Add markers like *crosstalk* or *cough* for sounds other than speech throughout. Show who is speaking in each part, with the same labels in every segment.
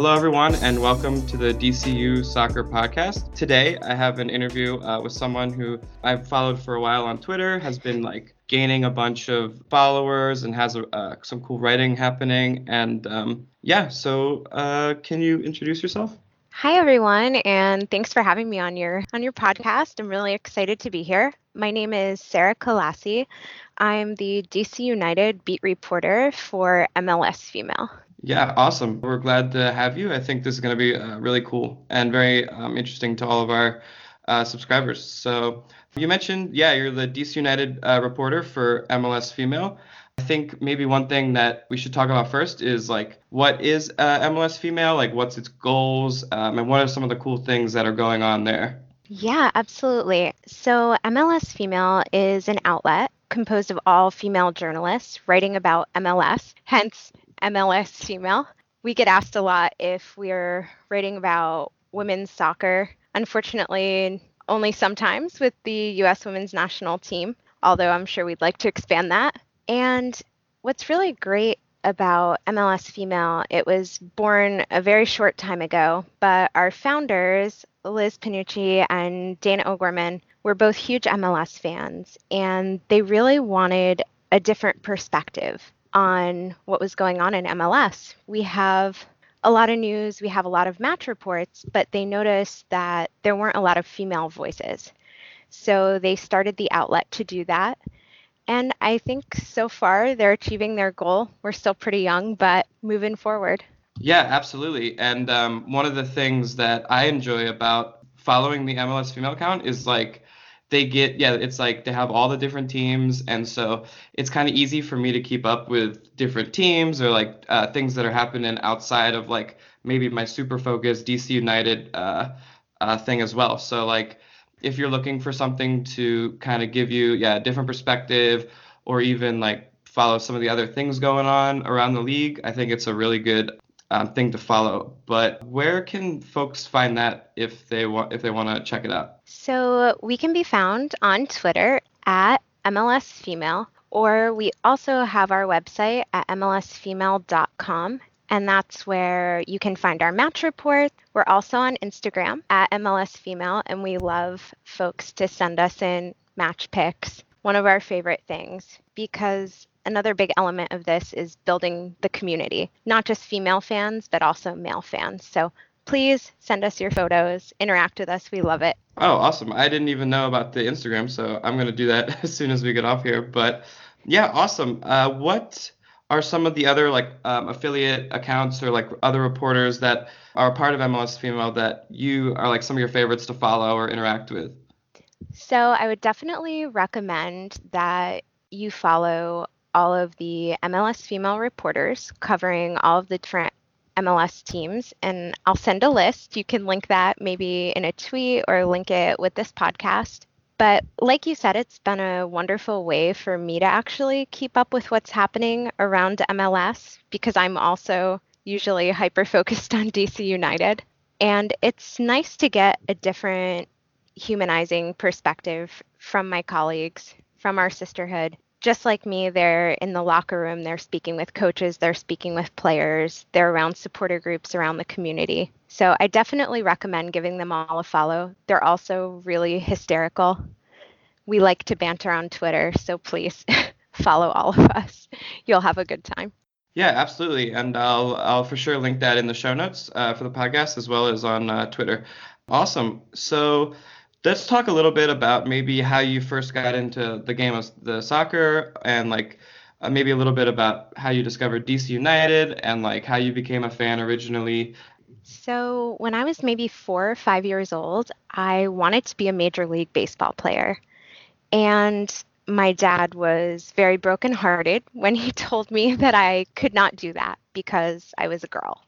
Speaker 1: hello, everyone, and welcome to the DCU Soccer Podcast. Today, I have an interview uh, with someone who I've followed for a while on Twitter, has been like gaining a bunch of followers, and has a, uh, some cool writing happening. And um, yeah, so uh, can you introduce yourself?
Speaker 2: Hi everyone and thanks for having me on your on your podcast. I'm really excited to be here. My name is Sarah Kallassy. I'm the DC United beat reporter for MLS Female.
Speaker 1: Yeah, awesome. We're glad to have you. I think this is going to be uh, really cool and very um, interesting to all of our uh, subscribers. So you mentioned, yeah, you're the DC United uh, reporter for MLS Female. I think maybe one thing that we should talk about first is like what is uh, MLS Female, like what's its goals, um, and what are some of the cool things that are going on there.
Speaker 2: Yeah, absolutely. So MLS Female is an outlet composed of all female journalists writing about MLS, hence MLS Female. We get asked a lot if we're writing about women's soccer. Unfortunately, only sometimes with the US women's national team, although I'm sure we'd like to expand that. And what's really great about MLS Female, it was born a very short time ago, but our founders, Liz Panucci and Dayna O'Gorman, were both huge MLS fans, and they really wanted a different perspective on what was going on in MLS. We have a lot of news, we have a lot of match reports, but they noticed that there weren't a lot of female voices. So they started the outlet to do that. And I think so far they're achieving their goal. We're still pretty young, but moving forward.
Speaker 1: Yeah, absolutely. And um, one of the things that I enjoy about following the MLS female account is like they get yeah it's like they have all the different teams and so it's kind of easy for me to keep up with different teams or like uh, things that are happening outside of like maybe my super focused dc united uh, uh, thing as well. So like if you're looking for something to kind of give you yeah a different perspective or even like follow some of the other things going on around the league i think it's a really good um, thing to follow but where can folks find that if they want if they want to check it out
Speaker 2: so we can be found on twitter at mls female or we also have our website at mlsfemale.com and that's where you can find our match report. We're also on Instagram at MLS Female, and we love folks to send us in match pics. One of our favorite things because another big element of this is building the community, not just female fans, but also male fans. So please send us your photos, interact with us. We love it.
Speaker 1: Oh, awesome. I didn't even know about the Instagram, so I'm going to do that *laughs* as soon as we get off here. But yeah, awesome. Uh, what are some of the other like um, affiliate accounts or like other reporters that are part of MLS Female that you are like some of your favorites to follow or interact with?
Speaker 2: So I would definitely recommend that you follow all of the MLS Female reporters covering all of the different MLS teams, and I'll send a list. You can link that maybe in a tweet or link it with this podcast. But like you said, it's been a wonderful way for me to actually keep up with what's happening around MLS because I'm also usually hyper focused *laughs* on DC United. And it's nice to get a different humanizing perspective from my colleagues, from our sisterhood, just like me, they're in the locker room, they're speaking with coaches, they're speaking with players, they're around supporter groups around the community. So I definitely recommend giving them all a follow. They're also really hysterical. We like to banter on Twitter, so please *laughs* follow all of us. You'll have a good time.
Speaker 1: Yeah, absolutely, and I'll I'll for sure link that in the show notes uh, for the podcast as well as on uh, Twitter. Awesome. So let's talk a little bit about maybe how you first got into the game of the soccer and like uh, maybe a little bit about how you discovered DC United and like how you became a fan originally.
Speaker 2: So, when I was maybe four or five years old, I wanted to be a Major League Baseball player. And my dad was very brokenhearted when he *laughs* told me that I could not do that because I was a girl.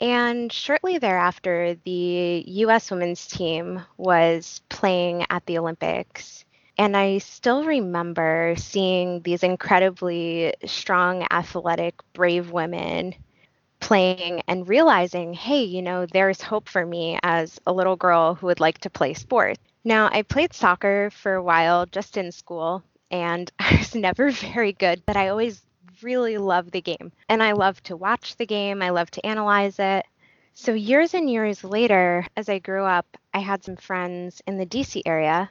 Speaker 2: And shortly thereafter, the US women's team was playing at the Olympics. And I still remember seeing these incredibly strong, athletic, brave women playing and realizing, hey, you know, there's hope for me as a little girl who would like to play sports. Now, I played soccer for a while just in school, and *laughs* I was never *laughs* very good, but I always really love the game. And I love to watch the game, I love to analyze it. So, years and years later, as I grew up, I had some friends in the DC area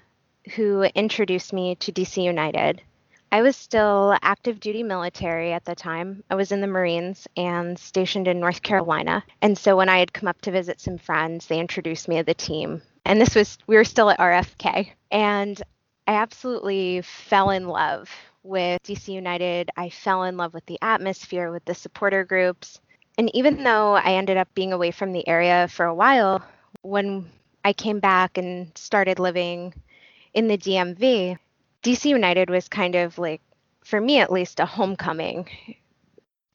Speaker 2: who introduced me to DC United. I was still active duty military at the time. I was in the Marines and stationed in North Carolina. And so when I had come up to visit some friends, they introduced me to the team. And this was, we were still at RFK. And I absolutely fell in love with DC United. I fell in love with the atmosphere, with the supporter groups. And even though I ended up being away from the area for a while, when I came back and started living in the DMV, DC United was kind of like, for me at least, a homecoming.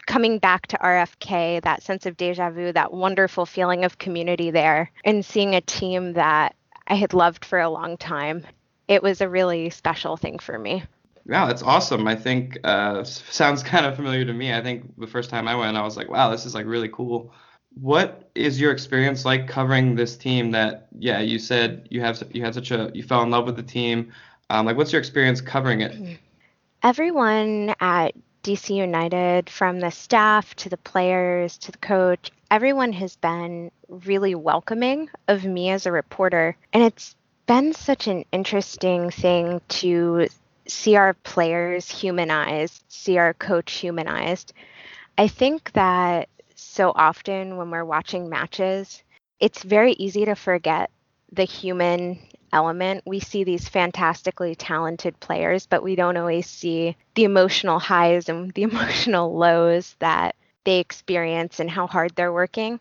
Speaker 2: Coming back to RFK, that sense of deja vu, that wonderful feeling of community there, and seeing a team that I had loved for a long time, it was a really special thing for me.
Speaker 1: Wow, that's awesome. I think uh, sounds *laughs* kind of familiar to me. I think the first time I went, I was like, wow, this is like really cool. What is your experience like covering this team? That yeah, you said you have you had such a you fell in love with the team. Um, like, what's your experience covering it?
Speaker 2: Everyone at DC United, from the staff to the players to the coach, everyone has been really welcoming of me as a reporter, and it's been such an interesting thing to see our players humanized, see our coach humanized. I think that so often when we're watching matches, it's very easy to forget the human element. We see these fantastically talented players, but we don't always see the emotional highs and the *laughs* emotional lows that they experience and how hard they're working.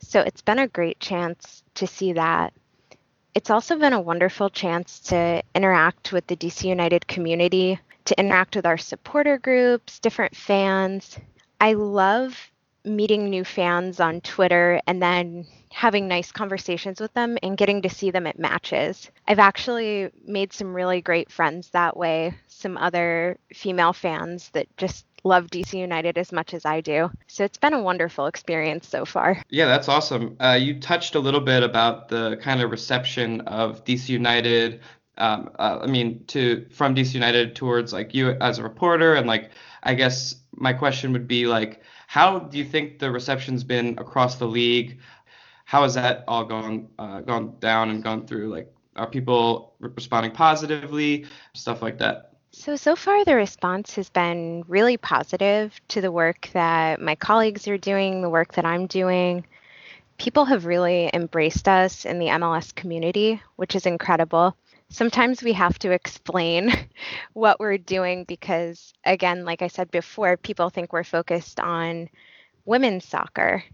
Speaker 2: So it's been a great chance to see that it's also been a wonderful chance to interact with the DC United community, to interact with our supporter groups, different fans. I love meeting new fans on Twitter and then having nice conversations with them and getting to see them at matches. I've actually made some really great friends that way, some other female fans that just love DC United as much as I do. So it's been a wonderful experience so far.
Speaker 1: Yeah, that's awesome. Uh, you touched a little bit about the kind of reception of DC United. Um, uh, I mean, to from DC United towards like you as a reporter, and like I guess my question would be like, how do you think the reception's been across the league? How has that all gone uh, gone down and gone through? Like, are people responding positively? Stuff like that.
Speaker 2: So, so far the response has been really positive to the work that my colleagues are doing, the work that I'm doing. People have really embraced us in the MLS community, which is incredible. Sometimes we have to explain *laughs* what we're doing because, again, like I said before, people think we're focused on women's soccer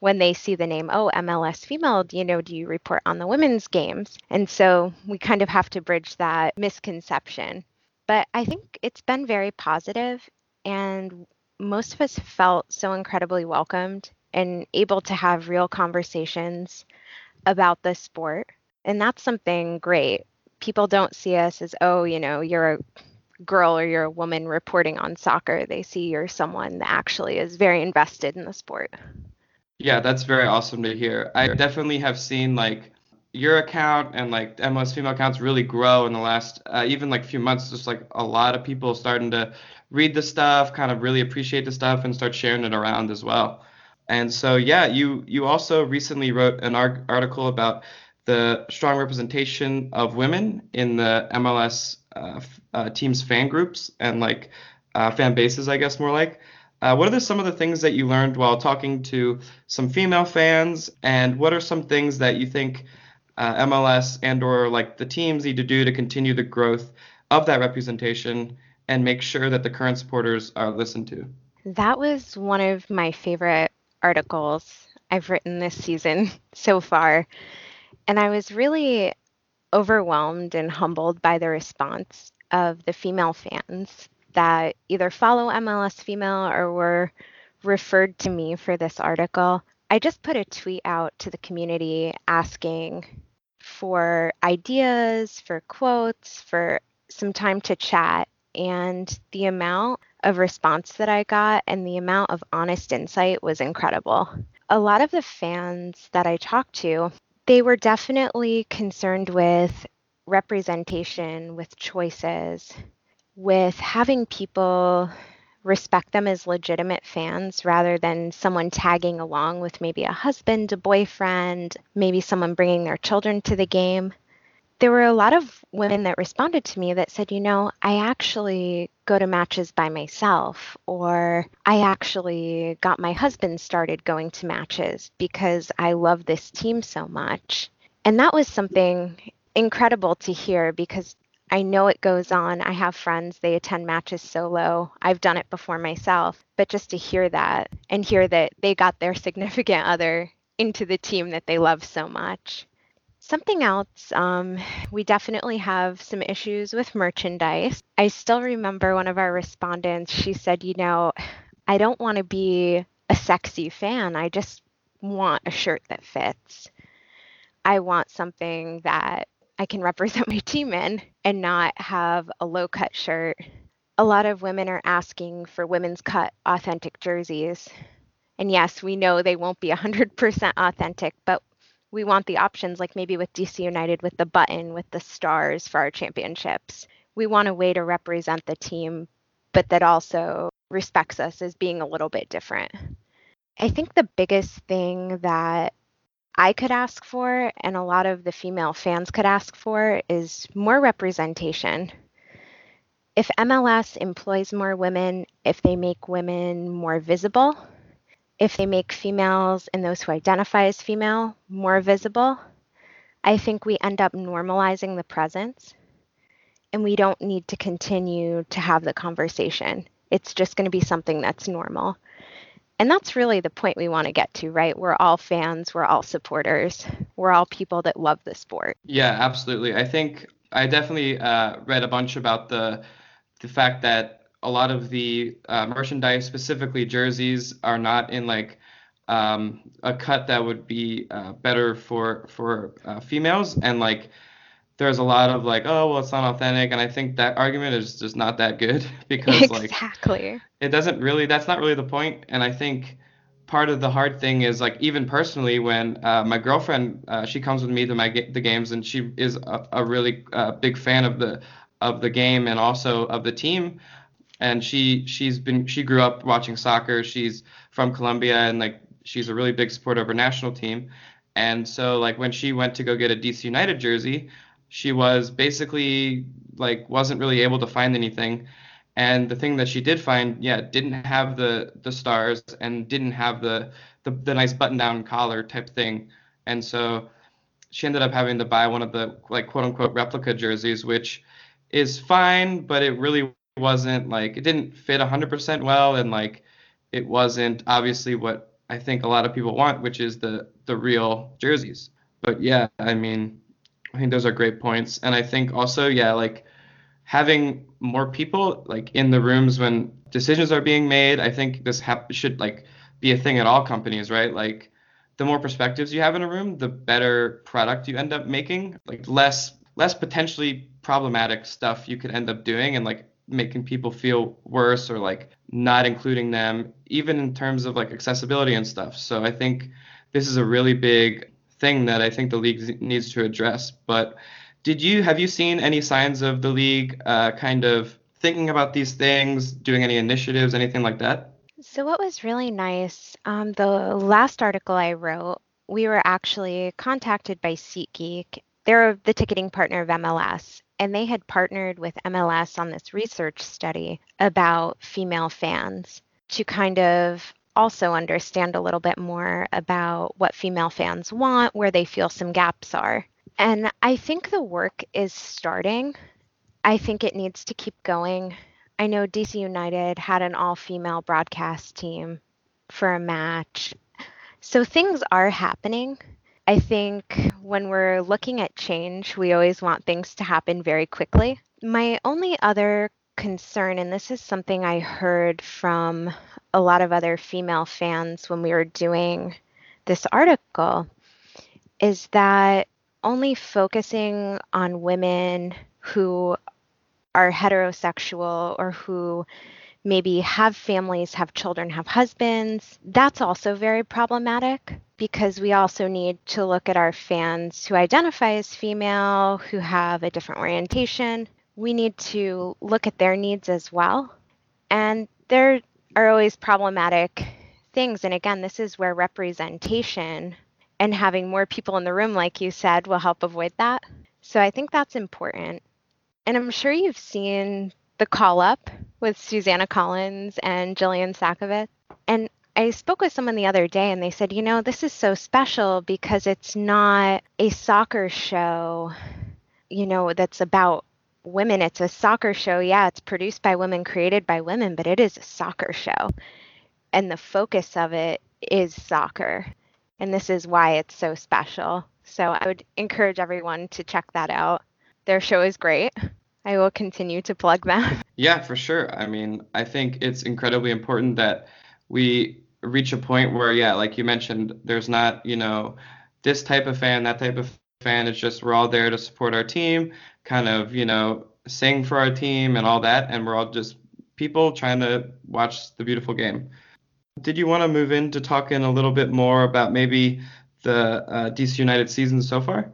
Speaker 2: when they see the name, oh, MLS female, you know, do you report on the women's games? And so we kind of have to bridge that misconception. But I think it's been very positive, and most of us felt so incredibly welcomed and able to have real conversations about the sport. And that's something great. People don't see us as, oh, you know, you're a girl or you're a woman reporting on soccer. They see you're someone that actually is very invested in the sport.
Speaker 1: Yeah, that's very awesome to hear. I definitely have seen like your account and like MLS female accounts really grow in the last uh, even like few months. Just like a lot of people starting to read the stuff, kind of really appreciate the stuff, and start sharing it around as well. And so yeah, you you also recently wrote an article about the strong representation of women in the MLS uh, uh, teams fan groups and like uh, fan bases, I guess more like. Uh, what are the, some of the things that you learned while talking to some female fans, and what are some things that you think uh, MLS and or like the teams need to do to continue the growth of that representation and make sure that the current supporters are listened to.
Speaker 2: That was one of my favorite articles I've written this season *laughs* so far. And I was really overwhelmed and humbled by the response of the female fans that either follow MLS Female or were referred to me for this article. I just put a tweet out to the community asking for ideas, for quotes, for some time to chat. And the amount of response that I got and the amount of honest insight was incredible. A lot of the fans that I talked to, they were definitely concerned with representation, with choices, with having people respect them as legitimate fans rather than someone tagging along with maybe a husband, a boyfriend, maybe someone bringing their children to the game. There were a lot of women that responded to me that said, you know, I actually go to matches by myself, or I actually got my husband started going to matches because I love this team so much. And that was something incredible to hear because I know it goes on. I have friends, they attend matches solo. I've done it before myself. But just to hear that and hear that they got their *laughs* significant other into the team that they love so much. Something else, um, we definitely have some issues with merchandise. I still remember one of our respondents, she said, You know, I don't want to be a sexy fan. I just want a shirt that fits. I want something that I can represent *laughs* my team in and not have a low cut shirt. A lot of women are asking for women's cut authentic jerseys. And yes, we know they won't be *laughs* 100% authentic, but we want the options like maybe with DC United with the button, with the stars for our championships. We want a way to represent the team, but that also respects us as being a little bit different. I think the biggest thing that I could ask for and a lot of the female fans could ask for is more representation. If MLS employs more women, if they make women more visible, if they make females and those who identify as female more visible, I think we end up normalizing the presence and we don't need to continue to have the conversation. It's just going to be something that's normal. And that's really the point we want to get to, right? We're all fans, we're all supporters, we're all people that love the sport.
Speaker 1: Yeah, absolutely. I think I definitely uh, read a bunch about the the fact that a lot of the uh, merchandise, specifically jerseys, are not in like um, a cut that would be uh, better for for uh, females, and like there's a lot of like, oh well, it's not authentic, and I think that argument is just not that good *laughs* because
Speaker 2: exactly. like exactly
Speaker 1: it doesn't really that's not really the point. and I think part of the hard thing is like even personally when uh, my girlfriend uh, she comes with me to my the games and she is a, a really uh, big fan of the of the game and also of the team and she she's been she grew up watching soccer she's from Colombia and like she's a really big supporter of her national team and so like when she went to go get a DC United jersey she was basically like wasn't really able to find anything. And the thing that she did find yeah didn't have the the stars and didn't have the the, the nice button down collar type thing. And so she ended up having to buy one of the like quote unquote replica jerseys which is fine but it really wasn't like it didn't fit 100% well. And like it wasn't obviously what i think a lot of people want which is the the real jerseys. But yeah i mean I think those are great points. And I think also, yeah, like having more people like in the rooms when decisions are being made. I think this should like be a thing at all companies, right? Like the more perspectives you have in a room, the better product you end up making. Like less less potentially problematic stuff you could end up doing and like making people feel worse or like not including them even in terms of like accessibility and stuff. So I think this is a really big thing that I think the league needs to address. But did you have you seen any signs of the league uh, kind of thinking about these things, doing any initiatives, anything like that?
Speaker 2: So what was really nice, um, the last article I wrote, we were actually contacted by SeatGeek. They're the ticketing partner of MLS, and they had partnered with MLS on this research study about female fans to kind of also understand a little bit more about what female fans want, where they feel some gaps are. And I think the work is starting. I think it needs to keep going. I know DC United had an all female broadcast team for a match. So things are happening. I think when we're looking at change, we always want things to happen very quickly. My only other concern, and this is something I heard from a lot of other female fans when we were doing this article is that only focusing on women who are heterosexual or who maybe have families, have children, have husbands, that's also very problematic because we also need to look at our fans who identify as female, who have a different orientation. We need to look at their needs as well. And there are always problematic things. And again, this is where representation and having more people in the room, like you said, will help avoid that. So I think that's important. And I'm sure you've seen the call up with Susannah Collins and Jillian Sakovits. And I spoke with someone the other day and they said, you know, this is so special because it's not a soccer show, you know, that's about women. It's a soccer show. Yeah, it's produced by women, created by women, but it is a soccer show. And the focus of it is soccer. And this is why it's so special. So I would encourage everyone to check that out. Their show is great. I will continue to plug them. *laughs*
Speaker 1: Yeah, for sure. I mean, I think it's incredibly important that we reach a point where, yeah, like you mentioned, there's not, you know, this type of fan, that type of fan. It's just we're all there to support our team, kind of, you know, sing for our team and all that. And we're all just people trying to watch the beautiful game. Did you want to move into talking a little bit more about maybe the uh, DC United season so far?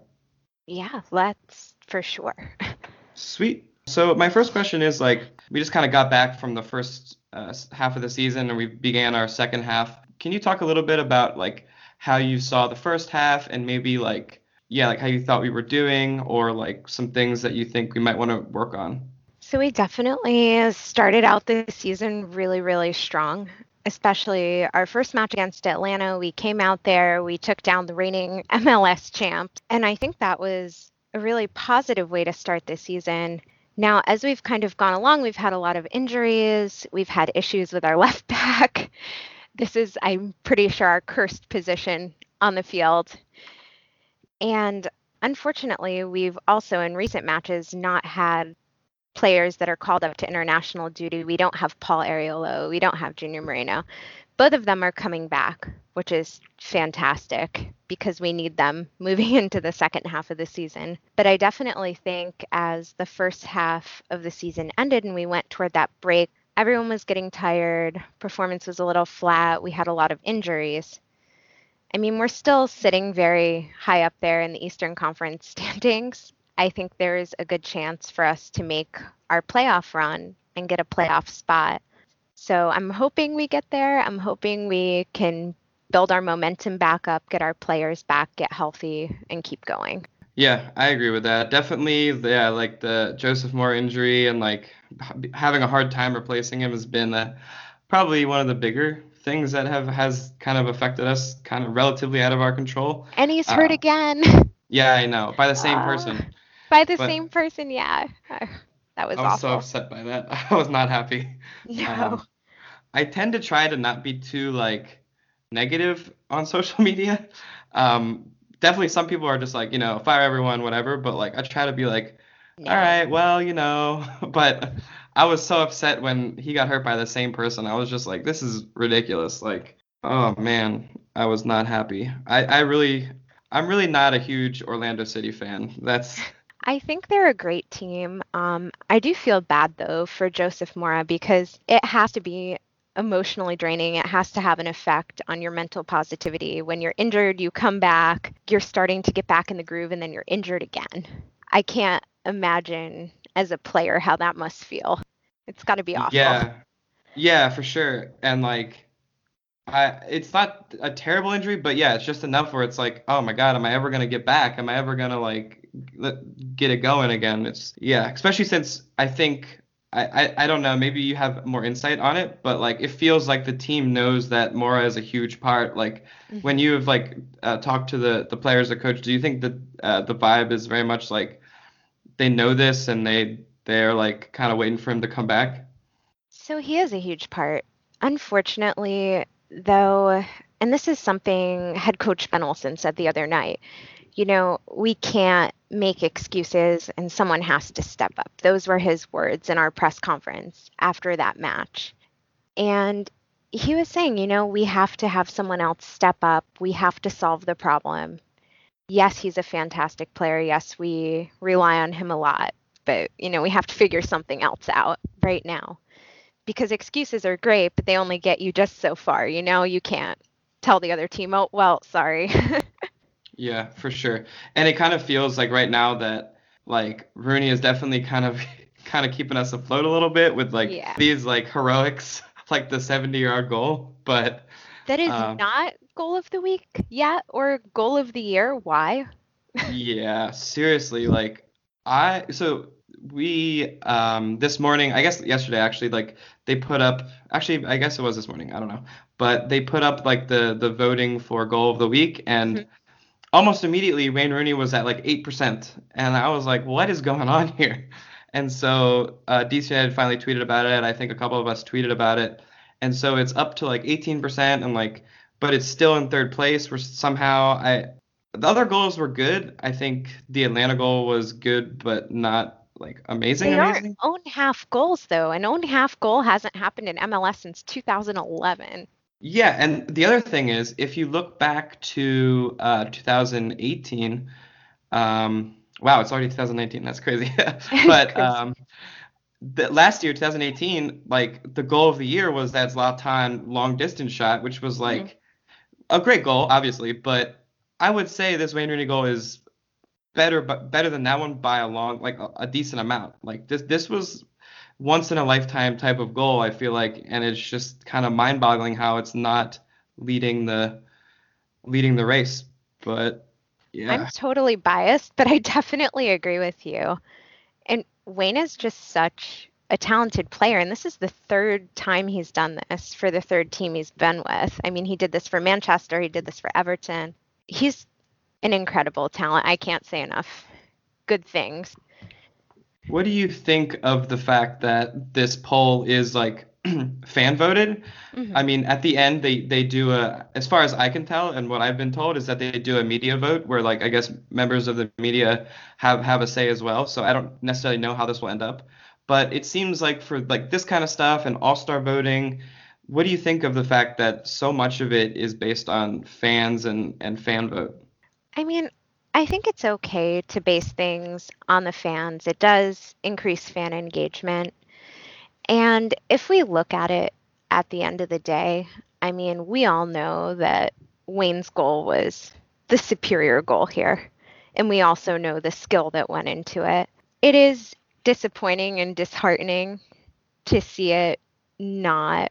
Speaker 2: Yeah, let's for sure. *laughs*
Speaker 1: Sweet. So my first question is like we just kind of got back from the first uh, half of the season and we began our second half. Can you talk a little bit about like how you saw the first half and maybe like yeah, like how you thought we were doing or like some things that you think we might want to work on?
Speaker 2: So we definitely started out the season really really strong. Especially our first match against Atlanta, we came out there, we took down the reigning *laughs* MLS champs, and I think that was a really positive way to start this season. Now, as we've kind of gone along, we've had a lot of injuries. We've had issues with our *laughs* left back. This is, I'm pretty sure, our cursed position on the field. And unfortunately, we've also in recent matches not had players that are called up to international duty. We don't have Paul Arriola. We don't have Junior Moreno. Both of them are coming back, which is fantastic because we need them *laughs* moving into the second half of the season. But I definitely think as the first half of the season ended and we went toward that break, everyone was getting tired. Performance was a little flat. We had a lot of injuries. I mean, we're still sitting very high up there in the Eastern Conference *laughs* standings. I think there's a good chance for us to make our playoff run and get a playoff spot. So I'm hoping we get there. I'm hoping we can build our momentum back up, get our players back, get healthy, and keep going.
Speaker 1: Yeah, I agree with that. Definitely, yeah, like the Joseph Mora injury and like having a hard time replacing him has been uh, probably one of the bigger things that have has kind of affected us, kind of relatively out of our control.
Speaker 2: And he's hurt uh, again.
Speaker 1: Yeah, I know, by the *laughs* same uh, person.
Speaker 2: By the but same person, yeah. *laughs* that was
Speaker 1: I
Speaker 2: was
Speaker 1: awful. so upset by that. *laughs* I was not happy.
Speaker 2: No. Um,
Speaker 1: I tend to try to not be too like negative on social media. Um, definitely some people are just like, you know, fire everyone, whatever. But like, I try to be like, all right, well, you know. But I was so upset when he got hurt by the same person. I was just like, this is ridiculous. Like, oh man, I was not happy. I, I really, I'm really not a huge Orlando City fan. That's.
Speaker 2: I think they're a great team. Um, I do feel bad though for Joseph Mora because it has to be emotionally draining. It has to have an effect on your mental positivity. When you're injured, you come back, you're starting to get back in the groove, and then you're injured again. I can't imagine as a player how that must feel. It's got to be awful.
Speaker 1: Yeah. Yeah, for sure. And like, I, it's not a terrible injury, but yeah, it's just enough where it's like, oh my god, am I ever gonna get back? Am I ever gonna like get it going again? It's yeah, especially since I think I, I, I don't know. Maybe you have more insight on it, but like it feels like the team knows that Mora is a huge part. Like mm-hmm. when you have like uh, talked to the the players, the coach, do you think that uh, the vibe is very much like they know this and they they're like kind of waiting for him to come back?
Speaker 2: So he is a huge part. Unfortunately, though, and this is something head coach Ben Olsen said the other night. You know, we can't make excuses and someone has to step up. Those were his words in our press conference after that match. And he was saying, you know, we have to have someone else step up. We have to solve the problem. Yes, he's a fantastic player. Yes, we rely on him a lot, but, you know, we have to figure something else out right now. Because excuses are great, but they only get you just so far. You know, you can't tell the other team, oh, well, sorry. *laughs*
Speaker 1: Yeah, for sure. And it kind of feels like right now that like Rooney is definitely kind of *laughs* kind of keeping us afloat a little bit with like yeah. these like heroics *laughs* like the 70 yard goal, but
Speaker 2: that is um, not goal of the week yet or goal of the year. Why?
Speaker 1: yeah, seriously, like I so we um this morning, I guess yesterday actually, like they put up actually I guess it was this morning, I don't know. But they put up like the the voting for goal of the week and mm-hmm. almost immediately Wayne Rooney was at like 8% and I was like, "What is going on here?" *laughs* And so uh, DC had finally tweeted about it. I think a couple of us tweeted about it. And so it's up to like 18% and like, but it's still in third place. Where somehow I, the other goals were good. I think the Atlanta goal was good, but not like amazing.
Speaker 2: They
Speaker 1: amazing.
Speaker 2: are own half goals though. An own half goal hasn't happened in MLS since 2011.
Speaker 1: Yeah, and the other thing is, if you look back to uh, 2018, um, wow, it's already 2019. That's crazy. *laughs* *laughs* but. Um, the, last year, 2018, like the goal of the year was that Zlatan long distance shot, which was like mm-hmm. a great goal, obviously. But I would say this Wayne Rooney goal is better, but better than that one by a long, like a, a decent amount. Like this, this was once in a lifetime type of goal. I feel like, and it's just kind of mind boggling how it's not leading the leading the race. But yeah.
Speaker 2: I'm totally biased, but I definitely agree with you. And Wayne is just such a talented player, and this is the third time he's done this for the third team he's been with. I mean, he did this for Manchester, he did this for Everton. He's an incredible talent. I can't say enough good things.
Speaker 1: What do you think of the fact that this poll is like *clears throat* fan voted. Mm-hmm. I mean, at the end, they they do a, as far as I can tell, and what I've been told is that they do a media vote where, like, I guess members of the media have have a say as well. So I don't necessarily know how this will end up, but it seems like for like this kind of stuff and all star voting, what do you think of the fact that so much of it is based on fans and and fan vote?
Speaker 2: I mean, I think it's okay to base things on the fans. It does increase fan engagement. And if we look at it at the end of the day, I mean, we all know that Wayne's goal was the superior goal here. And we also know the skill that went into it. It is disappointing and disheartening to see it not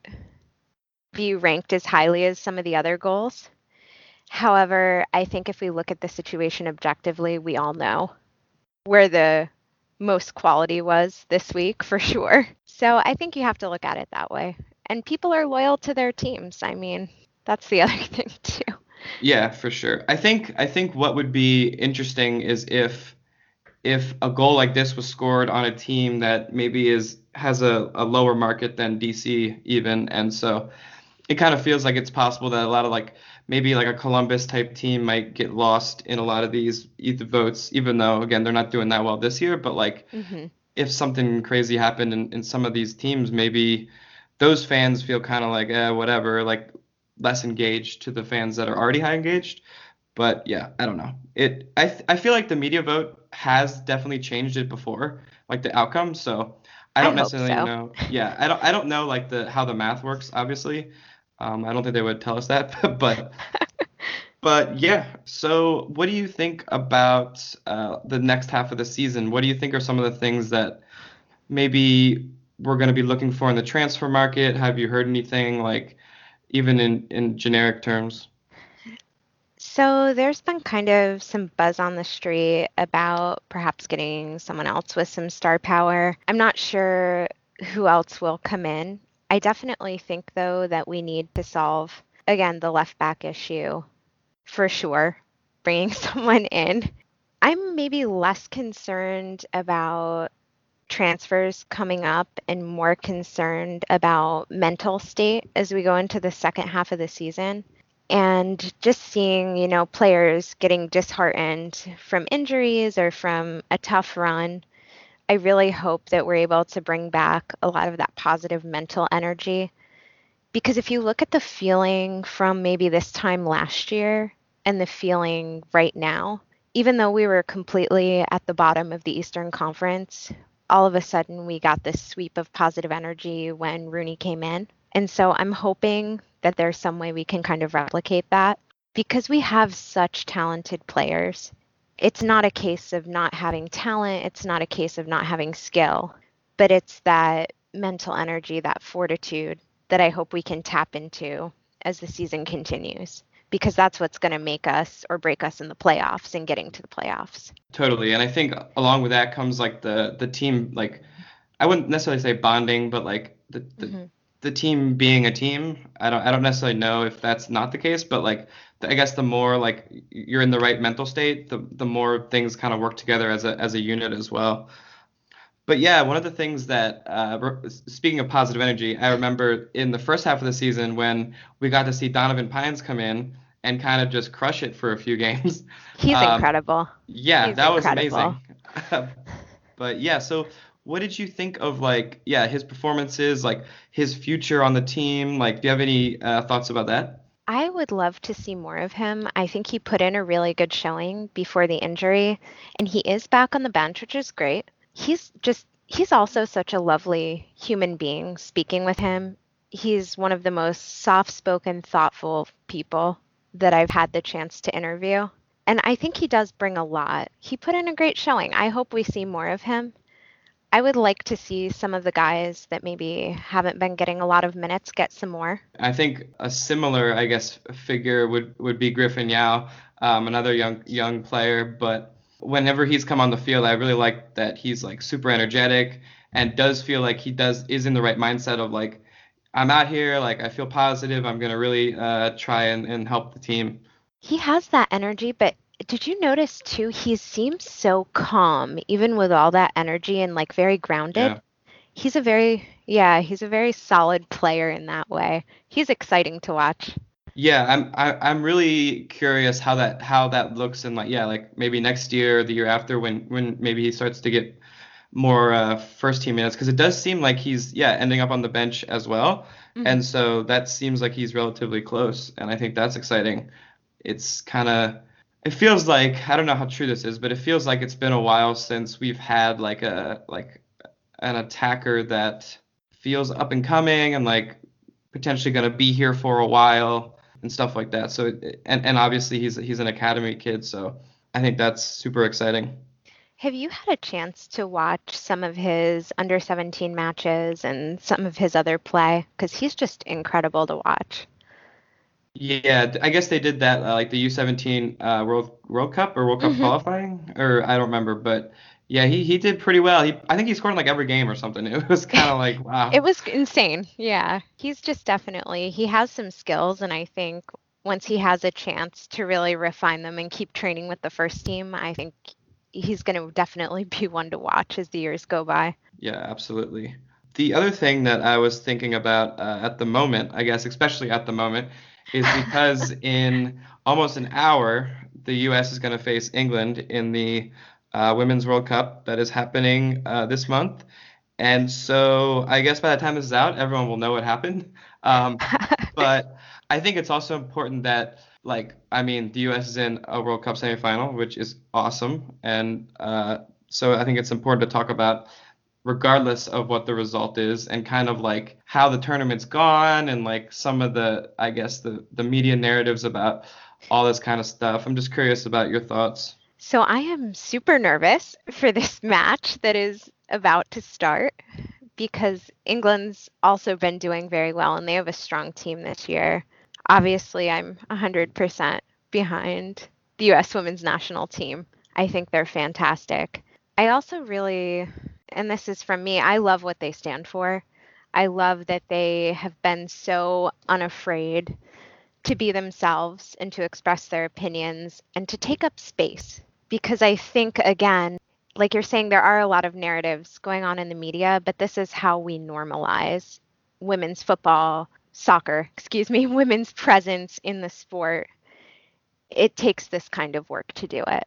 Speaker 2: be ranked as highly as some of the other goals. However, I think if we look at the situation objectively, we all know where the most quality was this week for sure. So I think you have to look at it that way. And people are loyal to their teams. I mean, that's the *laughs* other thing too.
Speaker 1: Yeah, for sure. I think I think what would be interesting is if if a goal like this was scored on a team that maybe is has a, a lower market than DC even, and so it kind of feels like it's possible that a lot of like maybe like a Columbus type team might get lost in a lot of these votes, even though again they're not doing that well this year. But like mm-hmm. if something crazy happened in, in some of these teams, maybe those fans feel kind of like eh, whatever, like less engaged to the fans that are already high engaged. But yeah, I don't know. It I I feel like the media vote has definitely changed it before, like the outcome. So I don't I necessarily so. know. Yeah, I don't I don't know like the how the math works, obviously. Um, I don't think they would tell us that, *laughs* but *laughs* but yeah. So what do you think about uh, the next half of the season? What do you think are some of the things that maybe we're going to be looking for in the transfer market? Have you heard anything like even in in generic terms?
Speaker 2: So there's been kind of some buzz on the street about perhaps getting someone else with some star power. I'm not sure who else will come in I definitely think, though, that we need to solve, again, the left back issue for sure, bringing *laughs* someone in. I'm maybe less concerned about transfers coming up and more concerned about mental state as we go into the second half of the season and just seeing you know players getting disheartened from injuries or from a tough run I really hope that we're able to bring back a lot of that positive mental energy. Because if you look at the feeling from maybe this time last year and the feeling right now, even though we were completely at the bottom of the Eastern Conference, all of a sudden we got this sweep of positive energy when Rooney came in. And so I'm hoping that there's some way we can kind of replicate that because we have such talented players it's not a case of not having talent, it's not a case of not having skill, but it's that mental energy, that fortitude that I hope we can tap into as the season continues because that's what's going to make us or break us in the playoffs and getting to the playoffs.
Speaker 1: Totally. And I think along with that comes like the the team like I wouldn't necessarily say bonding, but like the the, mm-hmm. The team being a team. I don't I don't necessarily know if that's not the case, but like I guess the more like you're in the right mental state, the the more things kind of work together as a as a unit as well but yeah, one of the things that, uh, speaking of positive energy, I remember in the first half of the season when we got to see Donovan Pines come in and kind of just crush it for a few *laughs* games.
Speaker 2: He's um, incredible.
Speaker 1: Yeah, He's that incredible. was amazing. *laughs* but yeah, so what did you think of like, yeah, his performances, like his future on the team? Like, do you have any uh, thoughts about that?
Speaker 2: I would love to see more of him. I think he put in a really good showing before the injury, and he is back on the bench, which is great he's just he's also such a lovely human being speaking with him. He's one of the most soft-spoken, thoughtful people that I've had the chance to interview. And I think he does bring a lot. He put in a great showing. I hope we see more of him. I would like to see some of the guys that maybe haven't been getting a lot of minutes get some more.
Speaker 1: I think a similar, I guess, figure would, would be Griffin Yow, um, another young young player, but whenever he's come on the field, I really like that he's like super energetic and does feel like he does is in the right mindset of like I'm out here, like I feel positive. I'm gonna really uh, try and, and help the team.
Speaker 2: He has that energy, but did you notice too? He seems so calm, even with all that energy and like very grounded. Yeah. He's a very yeah, he's a very solid player in that way. He's exciting to watch.
Speaker 1: Yeah, I'm I, am i am really curious how that how that looks in like yeah like maybe next year or the year after when when maybe he starts to get more uh, first team minutes because it does seem like he's yeah ending up on the bench as well, mm-hmm. and so that seems like he's relatively close, and I think that's exciting. It's kind of it feels like I don't know how true this is, but it feels like it's been a while since we've had like a like an attacker that feels up and coming and like potentially going to be here for a while and stuff like that. So and and obviously he's he's an academy kid, so I think that's super exciting.
Speaker 2: Have you had a chance to watch some of his under 17 matches and some of his other play? Because he's just incredible to watch.
Speaker 1: Yeah, I guess they did that uh, like the U17 uh, World World Cup or World Cup mm-hmm. qualifying, or I don't remember, but yeah, he, he did pretty well. He I think he scored in like every game or something. *laughs* It was kind of *laughs* like wow.
Speaker 2: it was insane. Yeah, he's just definitely he has some skills, and I think once he has a chance to really refine them and keep training with the first team, I think he's going to definitely be *laughs* one to watch as the years go by.
Speaker 1: Yeah, absolutely. The other thing that I was thinking about uh, at the moment, I guess, especially at the moment, is because in almost an hour, the U.S. is going to face England in the uh, Women's World Cup that is happening uh, this month. And so I guess by the time this is out, everyone will know what happened. Um, *laughs* but I think it's also important that, like, I mean, the U.S. is in a World Cup semifinal, which is awesome. And uh, so I think it's important to talk about, regardless of what the result is, and kind of like how the tournament's gone and like some of the, I guess, the, the media narratives about all this kind of stuff. I'm just curious about your thoughts.
Speaker 2: So I am super nervous for this *laughs* match that is about to start because England's also been doing very well and they have a strong team this year. Obviously, I'm 100% behind the US women's national team. I think they're fantastic. I also really, and this is from me, I love what they stand for. I love that they have been so unafraid to be themselves and to express their opinions and to take up space because I think, again, like you're saying, there are a lot of narratives going on in the media, but this is how we normalize women's football, soccer, *laughs* excuse me, women's presence in the sport. It takes this kind of work to do it,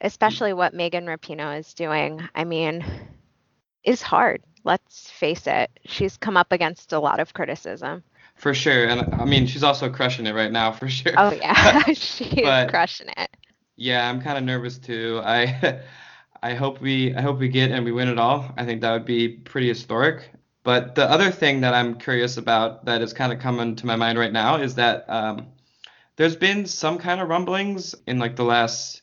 Speaker 2: especially what Megan Rapinoe is doing. I mean, is hard. Let's face it. She's come up against a lot of criticism.
Speaker 1: For sure. And I mean, she's also crushing it right now, for sure.
Speaker 2: Oh, yeah. *laughs* *laughs* she's is crushing it.
Speaker 1: Yeah, I'm kind of nervous too. I *laughs* I hope we I hope we get and we win it all. I think that would be pretty historic. But the other thing that I'm curious about that is kind of coming to my mind right now is that um, there's been some kind of rumblings in like the last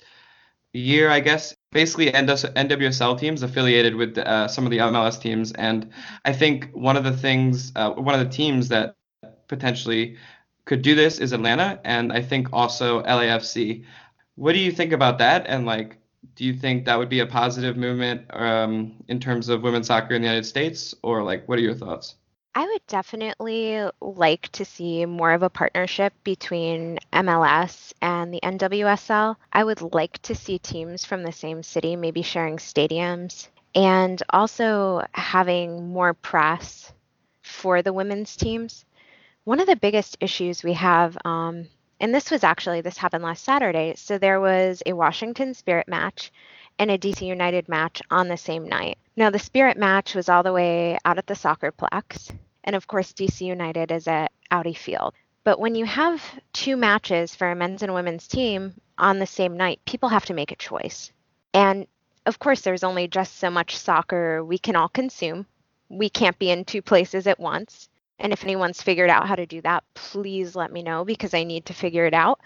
Speaker 1: year, I guess. Basically, NWSL teams affiliated with uh, some of the MLS teams, and I think one of the things, uh, one of the teams that potentially could do this is Atlanta, and I think also LAFC. What do you think about that? And like, do you think that would be a positive movement um, in terms of women's soccer in the United States, or like, what are your thoughts?
Speaker 2: I would definitely like to see more of a partnership between MLS and the NWSL. I would like to see teams from the same city maybe sharing stadiums and also having more press for the women's teams. One of the biggest issues we have, um, and this was actually, this happened last Saturday. So there was a Washington Spirit match and a DC United match on the same night. Now, the Spirit match was all the way out at the Soccerplex. And of course, DC United is at Audi Field. But when you have two matches for a men's and women's team on the same night, people have to make a choice. And of course, there's only just so much soccer we can all consume. We can't be in two places at once. And if anyone's figured out how to do that, please let me know because I need to figure it out.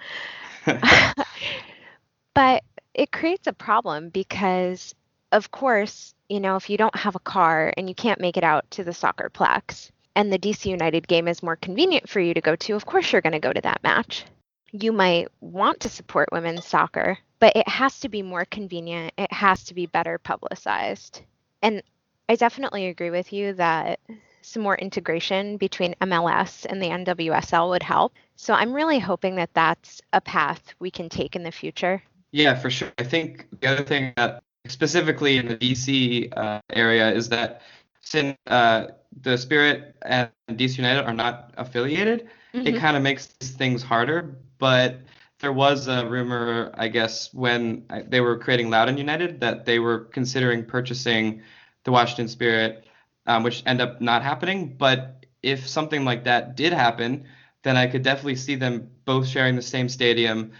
Speaker 2: *laughs* *laughs* but it creates a problem because, of course, you know, if you don't have a car and you can't make it out to the soccer soccerplex and the DC United game is more convenient for you to go to, of course you're going to go to that match. You might want to support women's soccer, but it has to be more convenient. It has to be better publicized. And I definitely agree with you that some more integration between MLS and the NWSL would help. So I'm really hoping that that's a path we can take in the future.
Speaker 1: Yeah, for sure. I think the other thing that specifically in the DC uh, area is that since uh, the Spirit and DC United are not affiliated, mm-hmm. it kind of makes things harder. But there was a rumor, I guess, when they were creating Loudoun United that they were considering purchasing the Washington Spirit, um, which ended up not happening. But if something like that did happen, then I could definitely see them both sharing the same stadium,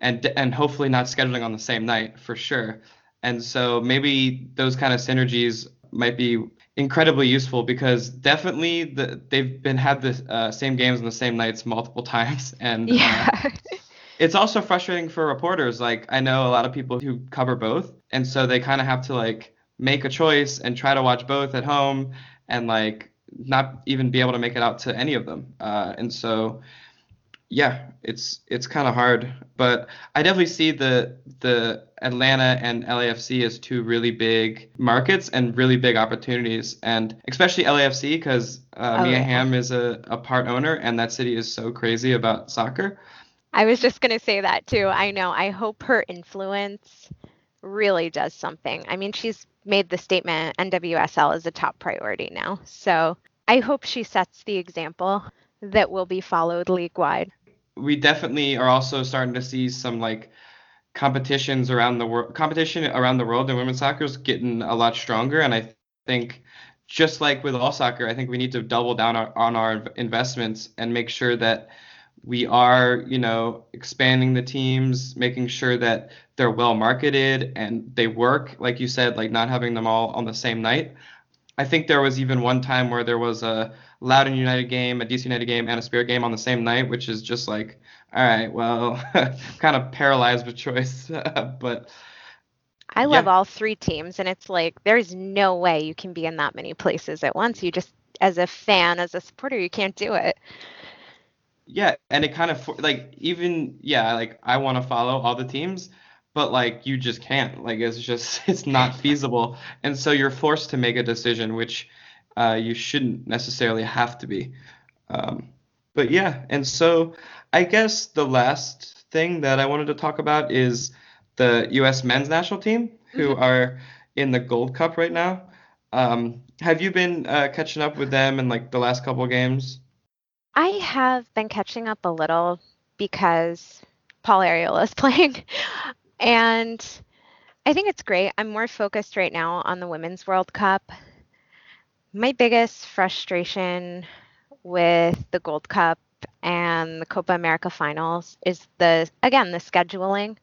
Speaker 1: and and hopefully not scheduling on the same night for sure. And so maybe those kind of synergies might be incredibly useful because definitely the, they've been had the uh, same games on the same nights multiple *laughs* times and
Speaker 2: yeah.
Speaker 1: Uh, it's also frustrating for reporters. Like I know a lot of people who cover both, and so they kind of have to like make a choice and try to watch both at home, and like not even be able to make it out to any of them. Uh, and so, yeah, it's it's kind of hard. But I definitely see the the Atlanta and LAFC as two really big markets and really big opportunities, and especially LAFC because uh, oh, Mia yeah. Hamm is a, a part owner, and that city is so crazy about soccer.
Speaker 2: I was just going to say that too. I know. I hope her influence really does something. I mean, she's made the statement NWSL is a top priority now. So I hope she sets the example that will be followed league wide.
Speaker 1: We definitely are also starting to see some like competitions around the world competition around the world in women's soccer is getting a lot stronger and I think just like with all soccer, I think we need to double down our, on our investments and make sure that we are, you know, expanding the teams, making sure that they're well marketed and they work, like you said, like not having them all on the same night. I think there was even one time where there was a Loudoun United game, a DC United game, and a Spirit game on the same night, which is just like, all right, well, *laughs* kind of paralyzed with choice. *laughs* but
Speaker 2: I love yeah. all three teams, and it's like there's no way you can be in that many places at once. You just, as a fan, as a supporter, you can't do it
Speaker 1: yeah, and it kind of like even yeah, like I want to follow all the teams, but like you just can't. Like it's just *laughs* it's not feasible, and so you're forced to make a decision, which uh, you shouldn't necessarily have to be. Um, but yeah, and so I guess the last thing that I wanted to talk about is the U.S. men's national team, who mm-hmm. are in the Gold Cup right now. Um, have you been uh, catching up with them in like the last couple of games?
Speaker 2: I have been catching up a little because Paul Arriola is *laughs* playing. and I think it's great. I'm more focused right now on the Women's World Cup. My biggest frustration with the Gold Cup and the Copa America finals is the, again, the scheduling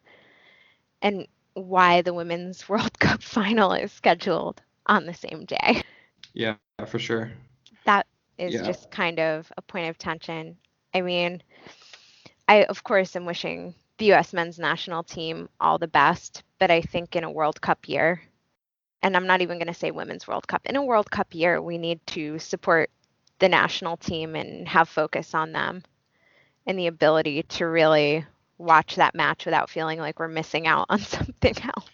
Speaker 2: and why the Women's *laughs* World Cup final is scheduled on the same day.
Speaker 1: Yeah, for sure.
Speaker 2: That is yeah. just kind of a point of tension. I mean, I of course am wishing the U.S. men's national team all the best, but I think in a World Cup year, and I'm not even going to say Women's World Cup, in a World Cup year, we need to support the national team and have focus on them and the ability to really watch that match without feeling like we're missing out on *laughs* something else.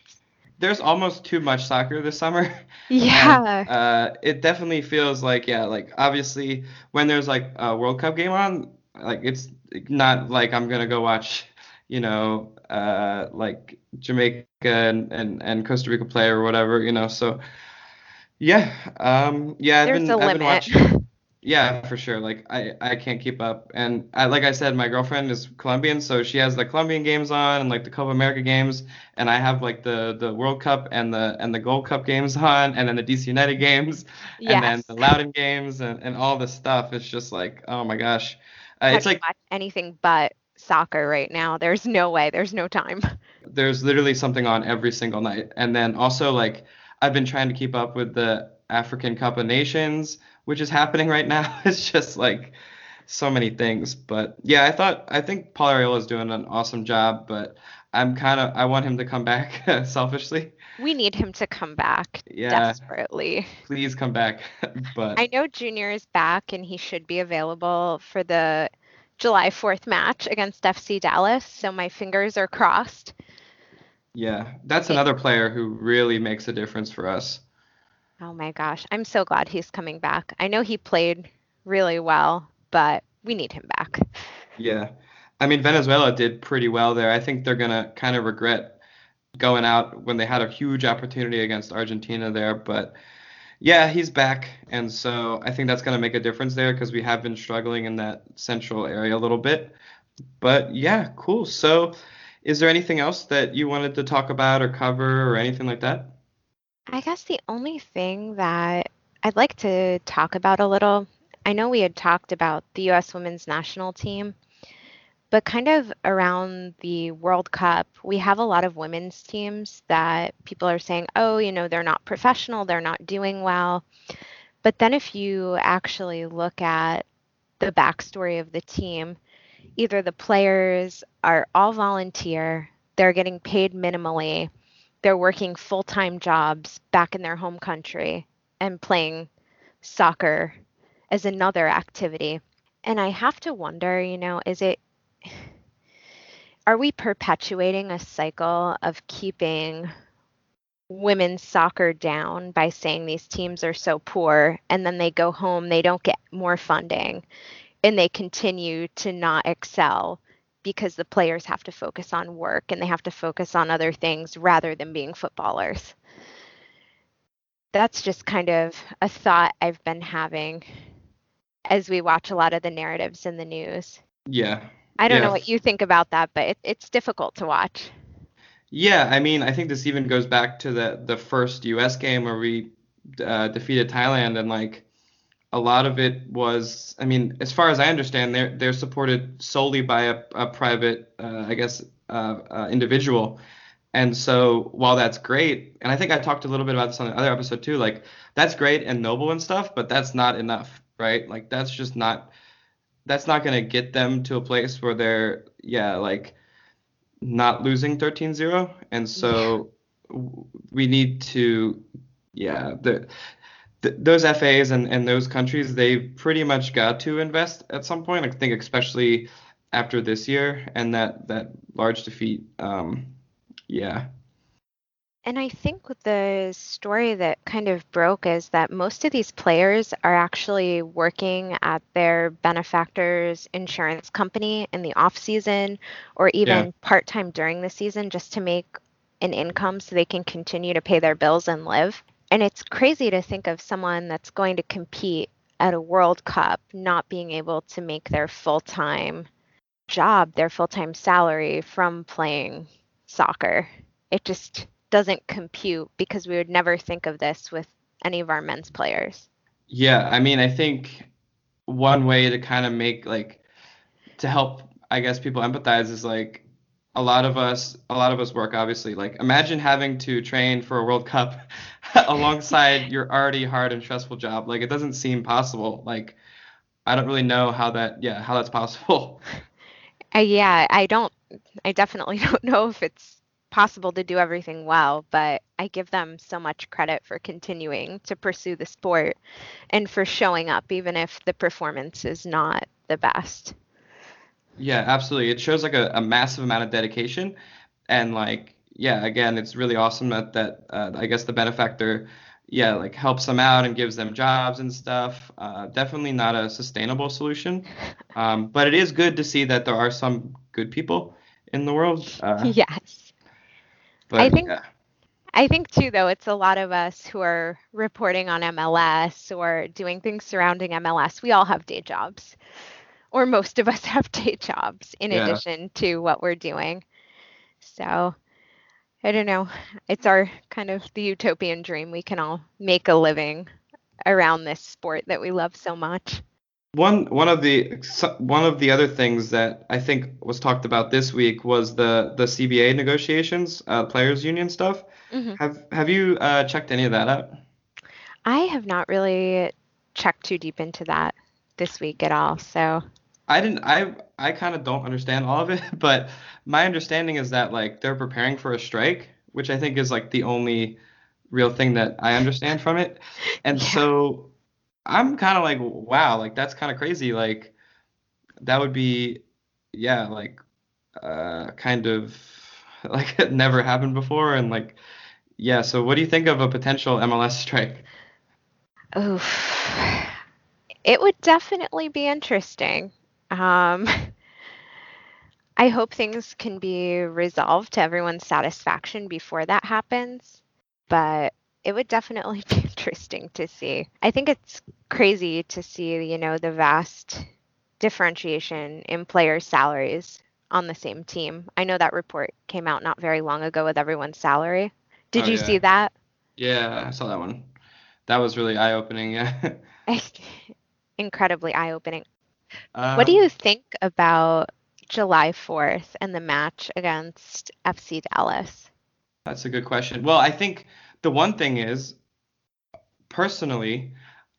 Speaker 1: There's almost too much soccer this summer. *laughs*
Speaker 2: Yeah.
Speaker 1: And, uh, it definitely feels like yeah, like obviously when there's like a World Cup game on, like it's not like I'm gonna go watch, you know, uh, like Jamaica and, and, and Costa Rica play or whatever, you know. So yeah, um, yeah, I've
Speaker 2: There's
Speaker 1: been
Speaker 2: a
Speaker 1: I've been watching. *laughs* Yeah, for sure. Like I, I can't keep up. And I, like I said, my girlfriend is Colombian, so she has the Colombian games on and like the Copa America games, and I have like the the World Cup and the and the Gold Cup games *laughs* on, and then the DC United games, and then the Loudoun games, and, and all this stuff. It's just like, oh my gosh, uh, it's like
Speaker 2: watch anything but soccer right now? There's no way. There's no time. *laughs*
Speaker 1: there's literally something on every single night. And then also like I've been trying to keep up with the African Cup of Nations, which is happening right now. *laughs* It's just like so many things. But yeah, I thought I think Paul Arriola is doing an awesome job, but I'm kind of I want him to come back *laughs* selfishly.
Speaker 2: We need him to come back
Speaker 1: Yeah,
Speaker 2: desperately.
Speaker 1: please come back. But
Speaker 2: I know Junior is back and he should be available for the July 4th match against FC Dallas. So my fingers are crossed.
Speaker 1: yeah, that's another player who really makes a difference for us.
Speaker 2: Oh my gosh. I'm so glad he's coming back. I know he played really well, but we need him back.
Speaker 1: Yeah. I mean, Venezuela did pretty well there. I think they're going to kind of regret going out when they had a huge opportunity against Argentina there. But yeah, he's back. And so I think that's going to make a difference there because we have been struggling in that central area a little bit. But yeah, cool. So is there anything else that you wanted to talk about or cover or anything like that?
Speaker 2: I guess the only thing that I'd like to talk about a little, I know we had talked about the US women's national team, but kind of around the World Cup, we have a lot of women's teams that people are saying, oh, you know, they're not professional, they're not doing well. But then if you actually look at the backstory of the team, either the players are all volunteer, they're getting paid minimally, they're working full time jobs back in their home country and playing soccer as another activity. And I have to wonder, you know, is it, are we perpetuating a cycle of keeping women's soccer down by saying these teams are so poor and then they go home, they don't get more funding, and they continue to not excel because the players have to focus on work and they have to focus on other things rather than being footballers. That's just kind of a thought I've been having as we watch a lot of the narratives in the news.
Speaker 1: Yeah.
Speaker 2: I don't know what you think about that, but it, it's difficult to watch.
Speaker 1: Yeah, I mean, I think this even goes back to the the first U.S. game where we uh, defeated Thailand, and like a lot of it was, I mean, as far as I understand, they're they're supported solely by a, a private, uh, I guess, uh, uh, individual. And so while that's great, and I think I talked a little bit about this on the other episode too, like that's great and noble and stuff, but that's not enough, right? Like that's just not that's not gonna get them to a place where they're yeah like not losing 13-0 and so w- *laughs* we need to yeah the, th those FAs and, and those countries they pretty much got to invest at some point I think especially after this year. And that that large defeat um yeah
Speaker 2: And I think with the story that kind of broke is that most of these players are actually working at their benefactor's insurance company in the off season or even
Speaker 1: yeah
Speaker 2: part time during the season just to make an income so they can continue to pay their bills and live. And it's crazy to think of someone that's going to compete at a World Cup not being able to make their full time job, their full time salary from playing soccer. It just doesn't compute because we would never think of this with any of our men's players.
Speaker 1: yeah I mean I think one way to kind of make like to help I guess people empathize is like a lot of us a lot of us work obviously. Like imagine having to train for a World Cup *laughs* alongside *laughs* your already hard and stressful job. Like it doesn't seem possible. Like I don't really know how that yeah how that's possible. *laughs*
Speaker 2: Uh, yeah, I don't, I definitely don't know if it's possible to do everything well, but I give them so much credit for continuing to pursue the sport and for showing up, even if the performance is not the best.
Speaker 1: Yeah, absolutely. It shows like a, a massive amount of dedication, and like, yeah, again, it's really awesome that that uh, I guess the benefactor, yeah, like helps them out and gives them jobs and stuff. Uh, definitely not a sustainable solution, *laughs* um, but it is good to see that there are some good people in the world. Uh,
Speaker 2: yes.
Speaker 1: But,
Speaker 2: I think
Speaker 1: yeah.
Speaker 2: I think too though it's a lot of us who are reporting on MLS or doing things surrounding MLS. We all have day jobs. Or most of us *laughs* have day jobs in
Speaker 1: Yeah.
Speaker 2: addition to what we're doing. So I don't know. It's our kind of the utopian dream. We can all make a living around this sport that we love so much.
Speaker 1: One one of the one of the other things that I think was talked about this week was the the CBA negotiations, uh, players union stuff.
Speaker 2: Mhm.
Speaker 1: Have have you uh, checked any of that out?
Speaker 2: I have not really checked too deep into that this week at all. So
Speaker 1: I didn't. I I kind of don't understand all of it, *laughs* but my understanding is that like they're preparing for a strike, which I think is like the only real thing that I understand from it. And *laughs*
Speaker 2: Yeah.
Speaker 1: so I'm kind of like, wow, like that's kind of crazy. Like that would be, yeah, like uh, kind of *laughs* like it never happened before, and like, yeah. So what do you think of a potential MLS strike?
Speaker 2: Oof. It would definitely be interesting. Um, *laughs* I hope things can be resolved to everyone's satisfaction before that happens, but it would definitely *laughs* be interesting to see. I think it's crazy to see, you know, the vast differentiation in players' salaries on the same team. I know that report came out not very long ago with everyone's salary. Did
Speaker 1: Oh,
Speaker 2: you
Speaker 1: yeah.
Speaker 2: see that?
Speaker 1: Yeah, I saw that one. That was really eye-opening. Yeah. *laughs*
Speaker 2: Incredibly eye-opening. What do
Speaker 1: Um,
Speaker 2: you think about July 4th and the match against FC Dallas?
Speaker 1: That's a good question. Well, I think the one thing is, personally,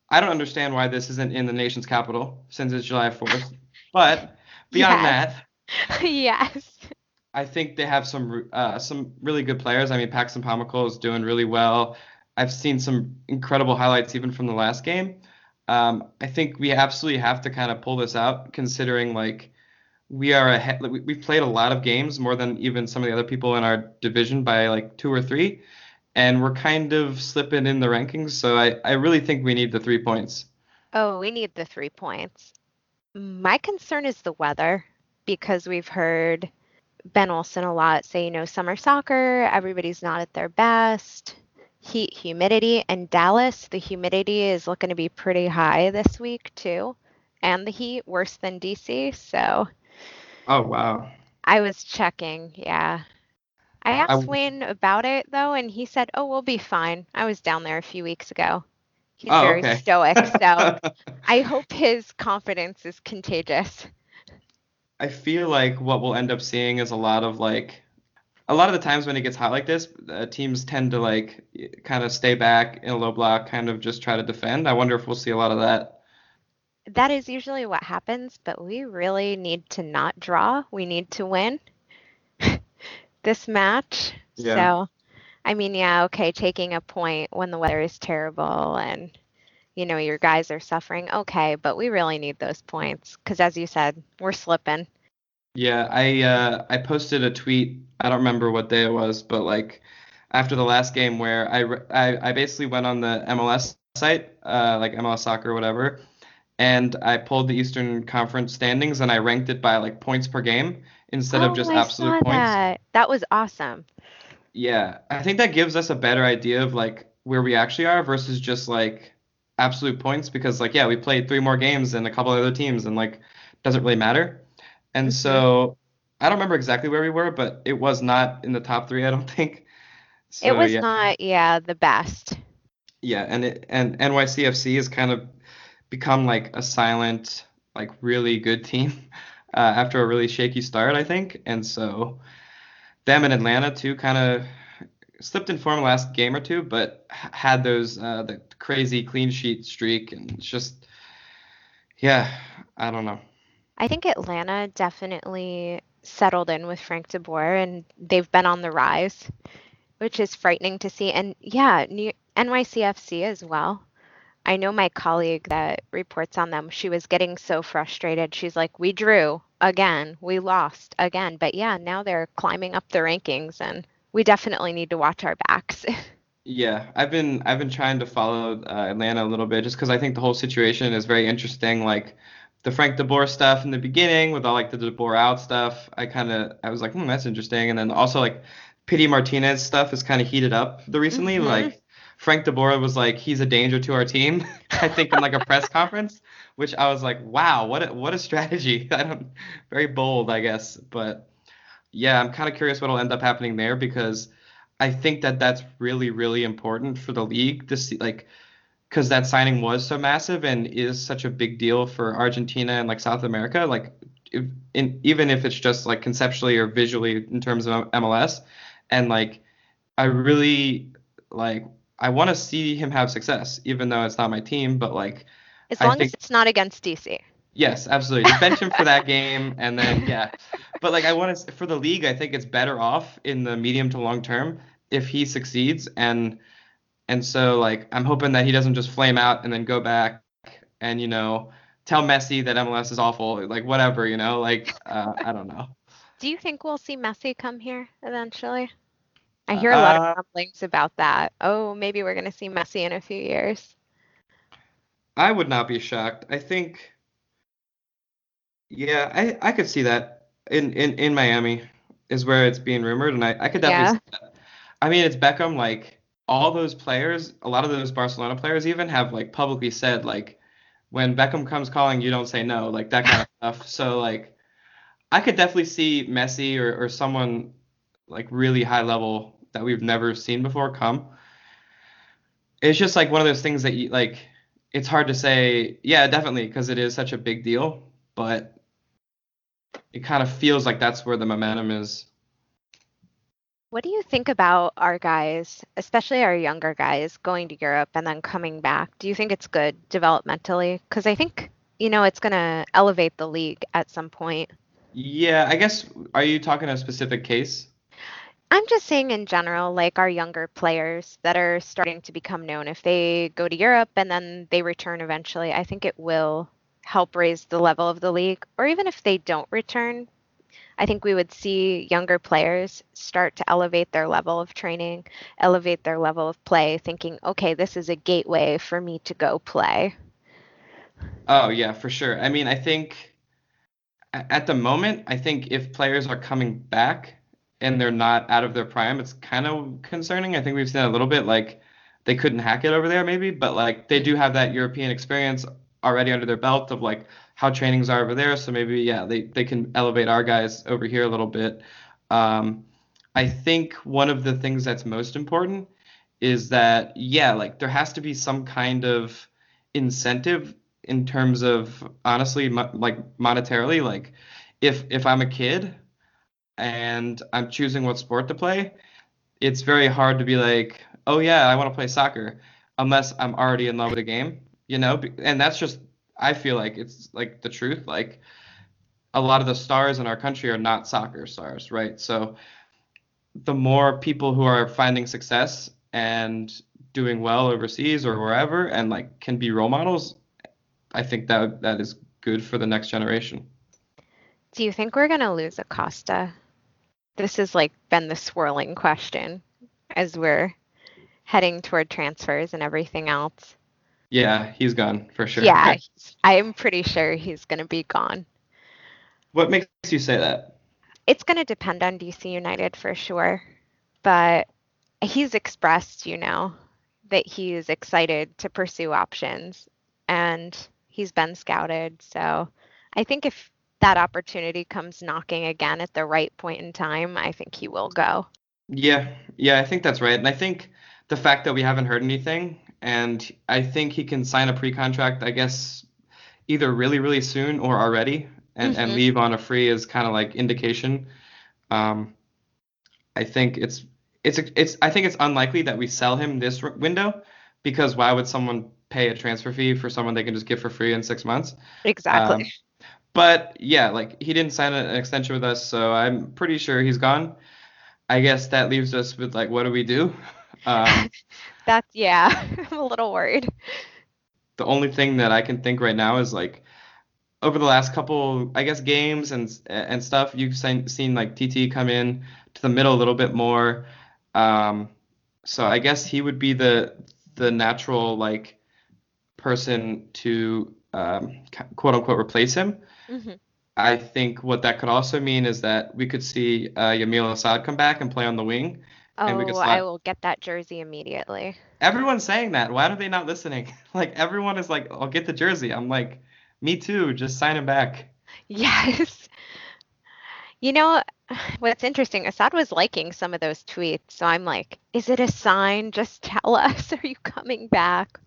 Speaker 1: I don't understand why this isn't in the nation's capital since it's July 4th. But beyond
Speaker 2: Yes.
Speaker 1: that, *laughs*
Speaker 2: yes.
Speaker 1: I think they have some uh, some really good players. I mean, Paxton Pomykal is doing really well. I've seen some incredible highlights even from the last game. Um, I think we absolutely have to kind of pull this out, considering like we are ahead. We've played a lot of games, more than even some of the other people in our division by like two or three, and we're kind of slipping in the rankings. So I, I really think we need the three points.
Speaker 2: Oh, we need the three points. My concern is the weather because we've heard Ben Olsen a lot say, you know, summer soccer, everybody's not at their best. Heat, humidity, and Dallas, the humidity is looking to be pretty high this week too, and the heat worse than DC. So
Speaker 1: Oh wow.
Speaker 2: I was checking, yeah. I
Speaker 1: I
Speaker 2: asked
Speaker 1: w-
Speaker 2: Wayne about it though, and he said, "Oh, we'll be fine." I was down there a few weeks ago. He's
Speaker 1: Oh,
Speaker 2: very
Speaker 1: okay.
Speaker 2: stoic, *laughs* so I hope his confidence is contagious.
Speaker 1: I feel like what we'll end up seeing is a lot of like a lot of the times when it gets hot like this, uh, teams tend to like kind of stay back in a low block, kind of just try to defend. I wonder if we'll see a lot of that.
Speaker 2: That is usually what happens, but we really need to not draw. We need to win this match.
Speaker 1: Yeah.
Speaker 2: So, I mean, yeah, okay, taking a point when the weather is terrible and you know your guys are suffering, okay, but we really need those points because, as you said, we're slipping.
Speaker 1: Yeah, I uh, I posted a tweet. I don't remember what day it was, but like after the last game where I I, I basically went on the MLS site, uh, like MLS Soccer or whatever, and I pulled the Eastern Conference standings and I ranked it by like points per game instead of
Speaker 2: Oh,
Speaker 1: just
Speaker 2: I
Speaker 1: absolute
Speaker 2: saw
Speaker 1: points.
Speaker 2: that. That was awesome.
Speaker 1: Yeah, I think that gives us a better idea of like where we actually are versus just like absolute points because like yeah, we played three more games than a couple other teams and like doesn't really matter. And
Speaker 2: Mhm.
Speaker 1: so I don't remember exactly where we were, but it was not in the top three, I don't think. So
Speaker 2: it was
Speaker 1: yeah,
Speaker 2: not, yeah, the best.
Speaker 1: yeah, and it and NYCFC is kind of become like a silent, like really good team *laughs* uh, after a really shaky start, I think. And so them and Atlanta too kind of slipped in form last game or two, but had those uh, the crazy clean sheet streak, and it's just yeah, I don't know.
Speaker 2: I think Atlanta definitely settled in with Frank DeBoer and they've been on the rise, which is frightening to see. And yeah, New- NYCFC as well. I know my colleague that reports on them, she was getting so frustrated. She's like, We drew again, we lost again. But yeah, now they're climbing up the rankings and we definitely need to watch our backs. *laughs*
Speaker 1: Yeah, I've been I've been trying to follow uh, Atlanta a little bit just because I think the whole situation is very interesting. Like the Frank DeBoer stuff in the beginning with all like the DeBoer out stuff, I kind of I was like, hmm, that's interesting. And then also like Pity Martinez stuff is kind of heated up the recently.
Speaker 2: Mhm.
Speaker 1: Like Frank DeBoer was like, he's a danger to our team. *laughs* I think in like a press *laughs* conference, which I was like, wow, what a, what a strategy. *laughs* I don't very bold, I guess. But yeah, I'm kind of curious what'll end up happening there because I think that that's really, really important for the league to see, like, because that signing was so massive and is such a big deal for Argentina and like South America. Like, if, in, even if it's just like conceptually or visually in terms of MLS, and like, I really like, I want to see him have success, even though it's not my team. But like,
Speaker 2: as
Speaker 1: I
Speaker 2: long
Speaker 1: think-
Speaker 2: as it's not against DC.
Speaker 1: Yes, absolutely. Bench him for that *laughs* game, and then yeah. But like, I want to for the league. I think it's better off in the medium to long term if he succeeds, and and so like, I'm hoping that he doesn't just flame out and then go back and you know tell Messi that MLS is awful, like whatever, you know, like uh, I don't know.
Speaker 2: Do you think we'll see Messi come here eventually? I hear a lot
Speaker 1: Uh,
Speaker 2: of rumblings about that. Oh, maybe we're going to see Messi in a few years.
Speaker 1: I would not be shocked. I think, yeah, I I could see that in in in Miami is where it's being rumored, and I I could definitely
Speaker 2: Yeah.
Speaker 1: see that. I mean, it's Beckham. Like all those players, a lot of those Barcelona players even have like publicly said like when Beckham comes calling, you don't say no, like that kind of *laughs* stuff. So like I could definitely see Messi or or someone like really high level that we've never seen before come. It's just like one of those things that you like it's hard to say, yeah, definitely, because it is such a big deal, but it kind of feels like that's where the momentum is.
Speaker 2: What do you think about our guys, especially our younger guys, going to Europe and then coming back? Do you think it's good developmentally? Because I think, you know, it's going to elevate the league at some point.
Speaker 1: Yeah, I guess, are you talking a specific case?
Speaker 2: I'm just saying in general, like our younger players that are starting to become known, if they go to Europe and then they return eventually, I think it will help raise the level of the league. Or even if they don't return, I think we would see younger players start to elevate their level of training, elevate their level of play, thinking, okay, this is a gateway for me to go play.
Speaker 1: Oh, yeah, for sure. I mean, I think at the moment, I think if players are coming back and they're not out of their prime, it's kind of concerning. I think we've seen a little bit like they couldn't hack it over there maybe, but like they do have that European experience already under their belt of like how trainings are over there. So maybe yeah, they they can elevate our guys over here a little bit. Um, I think one of the things that's most important is that yeah, like there has to be some kind of incentive in terms of honestly mo- like monetarily like if if I'm a kid and I'm choosing what sport to play, it's very hard to be like, oh yeah, I want to play soccer, unless I'm already in love with the game, you know. And that's just, I feel like it's like the truth. Like a lot of the stars in our country are not soccer stars, right? So the more people who are finding success and doing well overseas or wherever, and like can be role models, I think that that is good for the next generation.
Speaker 2: Do you think we're going to lose Acosta? This has like been the swirling question as we're heading toward transfers and everything else.
Speaker 1: Yeah, he's gone for sure.
Speaker 2: Yeah, I'm pretty sure he's going to be gone.
Speaker 1: What makes you say that?
Speaker 2: It's going to depend on DC United for sure, but he's expressed, you know, that he's excited to pursue options and he's been scouted. So I think if that opportunity comes knocking again at the right point in time, I think he will go.
Speaker 1: Yeah, yeah, I think that's right. And I think the fact that we haven't heard anything, and I think he can sign a pre-contract, I guess, either really, really soon or already, and, and
Speaker 2: Mhm.
Speaker 1: leave on a free is kind of like indication. Um, I think it's it's it's I think it's unlikely that we sell him this r- window because why would someone pay a transfer fee for someone they can just get for free in six months?
Speaker 2: Exactly.
Speaker 1: Um, but yeah, like he didn't sign an extension with us, so I'm pretty sure he's gone. I guess that leaves us with like, what do we do? *laughs* Um,
Speaker 2: That's yeah. *laughs* I'm a little worried.
Speaker 1: the only thing that I can think right now is like over the last couple, I guess, games and and stuff, you've seen, seen like TT come in to the middle a little bit more. Um, so I guess he would be the the natural like person to um, quote unquote replace him.
Speaker 2: Hmm
Speaker 1: I think what that could also mean is that we could see uh, Yamil Assad come back and play on the wing, and we could
Speaker 2: Oh,
Speaker 1: slot
Speaker 2: I will get that jersey immediately.
Speaker 1: Everyone's saying that. Why are they not listening? *laughs* Like everyone is like, "I'll get the jersey." I'm like, "Me too. Just sign him back."
Speaker 2: Yes. You know, *sighs* what's interesting, Assad was liking some of those tweets, so I'm like, is it a sign? Just tell us, *laughs* are you coming back?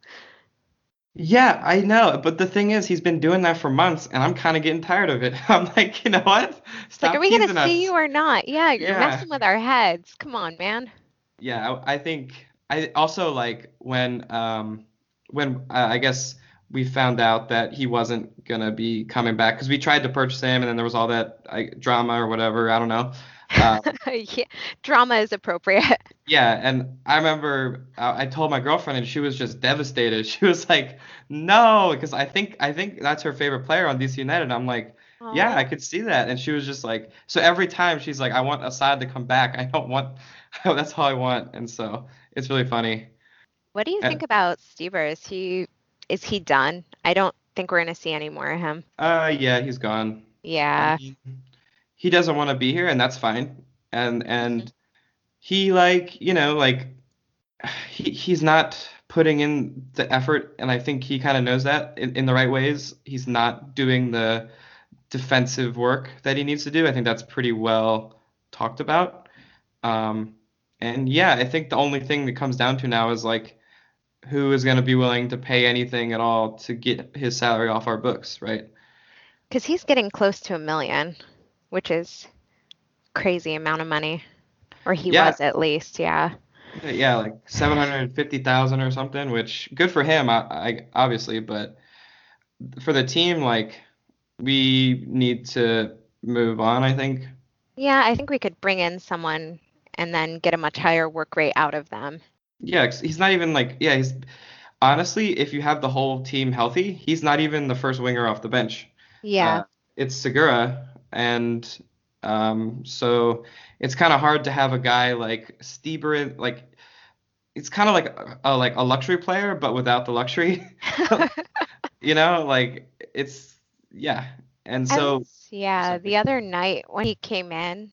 Speaker 1: Yeah, I know, but the thing is, he's been doing that for months, and I'm kind of getting tired of it. *laughs* I'm like, you know what?
Speaker 2: It's like, are we gonna see you or not? Yeah, you're
Speaker 1: Yeah.
Speaker 2: messing with our heads. Come on, man.
Speaker 1: Yeah, I, I think I also like when um when uh, I guess we found out that he wasn't gonna be coming back because we tried to purchase him, and then there was all that like, drama or whatever. I don't know. Uh, *laughs*
Speaker 2: Yeah, drama is appropriate. *laughs*
Speaker 1: Yeah, and I remember I I told my girlfriend, and she was just devastated. *laughs* She was like, "No," because I think I think that's her favorite player on DC United. And I'm like, "Yeah, I could see that." And she was just like, so every time she's like, "I want Assad to come back. I don't want. That's all I want." And so it's really funny.
Speaker 2: What do you
Speaker 1: Uh,
Speaker 2: think about Stieber? Is he is he done? I don't think we're gonna see any more of him.
Speaker 1: Uh, yeah, he's gone.
Speaker 2: Yeah.
Speaker 1: He, doesn't want to be here, and that's fine. And and
Speaker 2: Mhm.
Speaker 1: he like you know like he he's not putting in the effort, and I think he kind of knows that in, in the right ways. He's not doing the defensive work that he needs to do. I think that's pretty well talked about. Um, and yeah, I think the only thing that comes down to now is like who is going to be willing to pay anything at all to get his salary off our books, right?
Speaker 2: Because he's getting close to a million, which is crazy amount of money. Or he
Speaker 1: Yeah.
Speaker 2: was at least, yeah.
Speaker 1: Yeah, like 750,000 or something, which good for him, I, I obviously, but for the team, like we need to move on, I think.
Speaker 2: Yeah, I think we could bring in someone and then get a much higher work rate out of them.
Speaker 1: Yeah, 'cause he's not even like, yeah, he's honestly, if you have the whole team healthy, he's not even the first winger off the bench.
Speaker 2: Yeah.
Speaker 1: Uh, it's Segura, and um, so it's kind of hard to have a guy like Stieber, like it's kind of like a, a like a luxury player, but without the luxury. *laughs* You know, like it's yeah. And so
Speaker 2: was- yeah,
Speaker 1: sorry.
Speaker 2: the other night when he came in,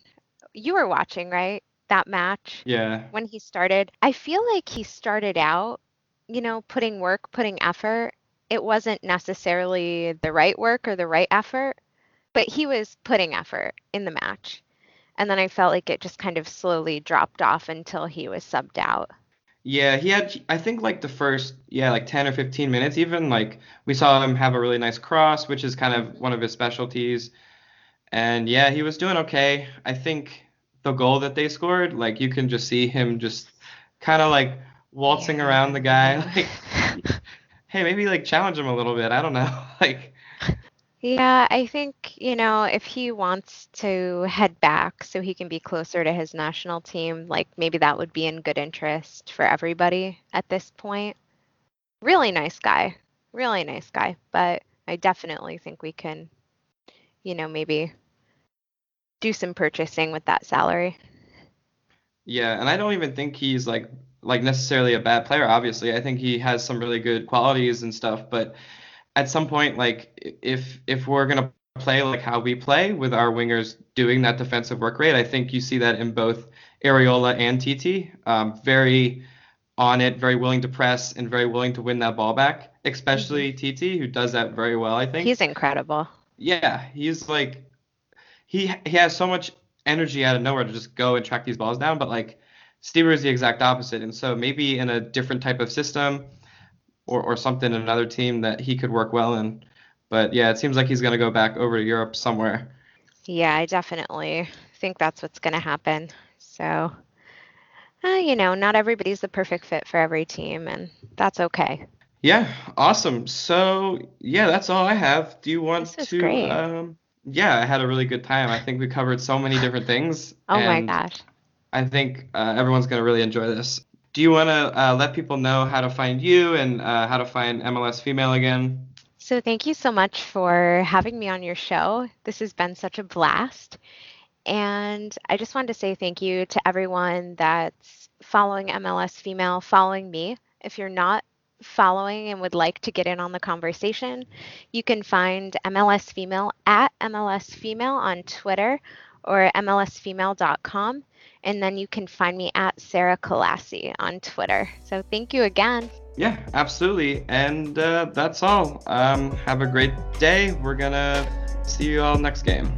Speaker 2: you were watching, right? That match
Speaker 1: yeah,
Speaker 2: when he started. I feel like he started out, you know, putting work, putting effort. It wasn't necessarily the right work or the right effort, but he was putting effort in the match. And then I felt like it just kind of slowly dropped off until he was subbed out.
Speaker 1: yeah, he had I think like the first yeah, like 10 or 15 minutes even like we saw him have a really nice cross, which is kind of one of his specialties. And yeah, he was doing okay. I think the goal that they scored, like you can just see him just kind of like waltzing around the guy *laughs* like hey, maybe like challenge him a little bit. I don't know. *laughs* Like
Speaker 2: Yeah, I think, you know, if he wants to head back so he can be closer to his national team, like maybe that would be in good interest for everybody at this point. Really nice guy. Really nice guy. But I definitely think we can, you know, maybe do some purchasing with that salary.
Speaker 1: Yeah, and I don't even think he's like like necessarily a bad player, obviously. I think he has some really good qualities and stuff, but at some point like if if we're going to play like how we play with our wingers doing that defensive work rate, I think you see that in both Arriola and TT. Um, very on it, very willing to press and very willing to win that ball back, especially TT who does that very well, I think.
Speaker 2: He's incredible.
Speaker 1: Yeah, he's like he he has so much energy out of nowhere to just go and track these balls down, but like Stieber is the exact opposite. And so maybe in a different type of system or or something in another team that he could work well in. But yeah, it seems like he's gonna go back over to Europe somewhere.
Speaker 2: Yeah, I definitely think that's what's going to happen. So, uh, you know, not everybody's the perfect fit for every team, and that's okay.
Speaker 1: Yeah, awesome. So yeah, that's all I have. Do you want to?
Speaker 2: great.
Speaker 1: Um, yeah, I had a really good time. I think we covered so many different things.
Speaker 2: Oh my gosh.
Speaker 1: I think uh, everyone's gonna really enjoy this. Do you want to uh, let people know how to find you and uh, how to find MLS Female again?
Speaker 2: So, thank you so much for having me on your show. This has been such a blast. And I just wanted to say thank you to everyone that's following MLS Female, following me. If you're not following and would like to get in on the conversation, you can find MLS Female at MLS Female on Twitter or MLSfemale.com. And then you can find me at Sarah Kallassy on Twitter. So, thank you again.
Speaker 1: Yeah, absolutely. And uh, that's all. Um, have a great day. We're gonna see you all next game.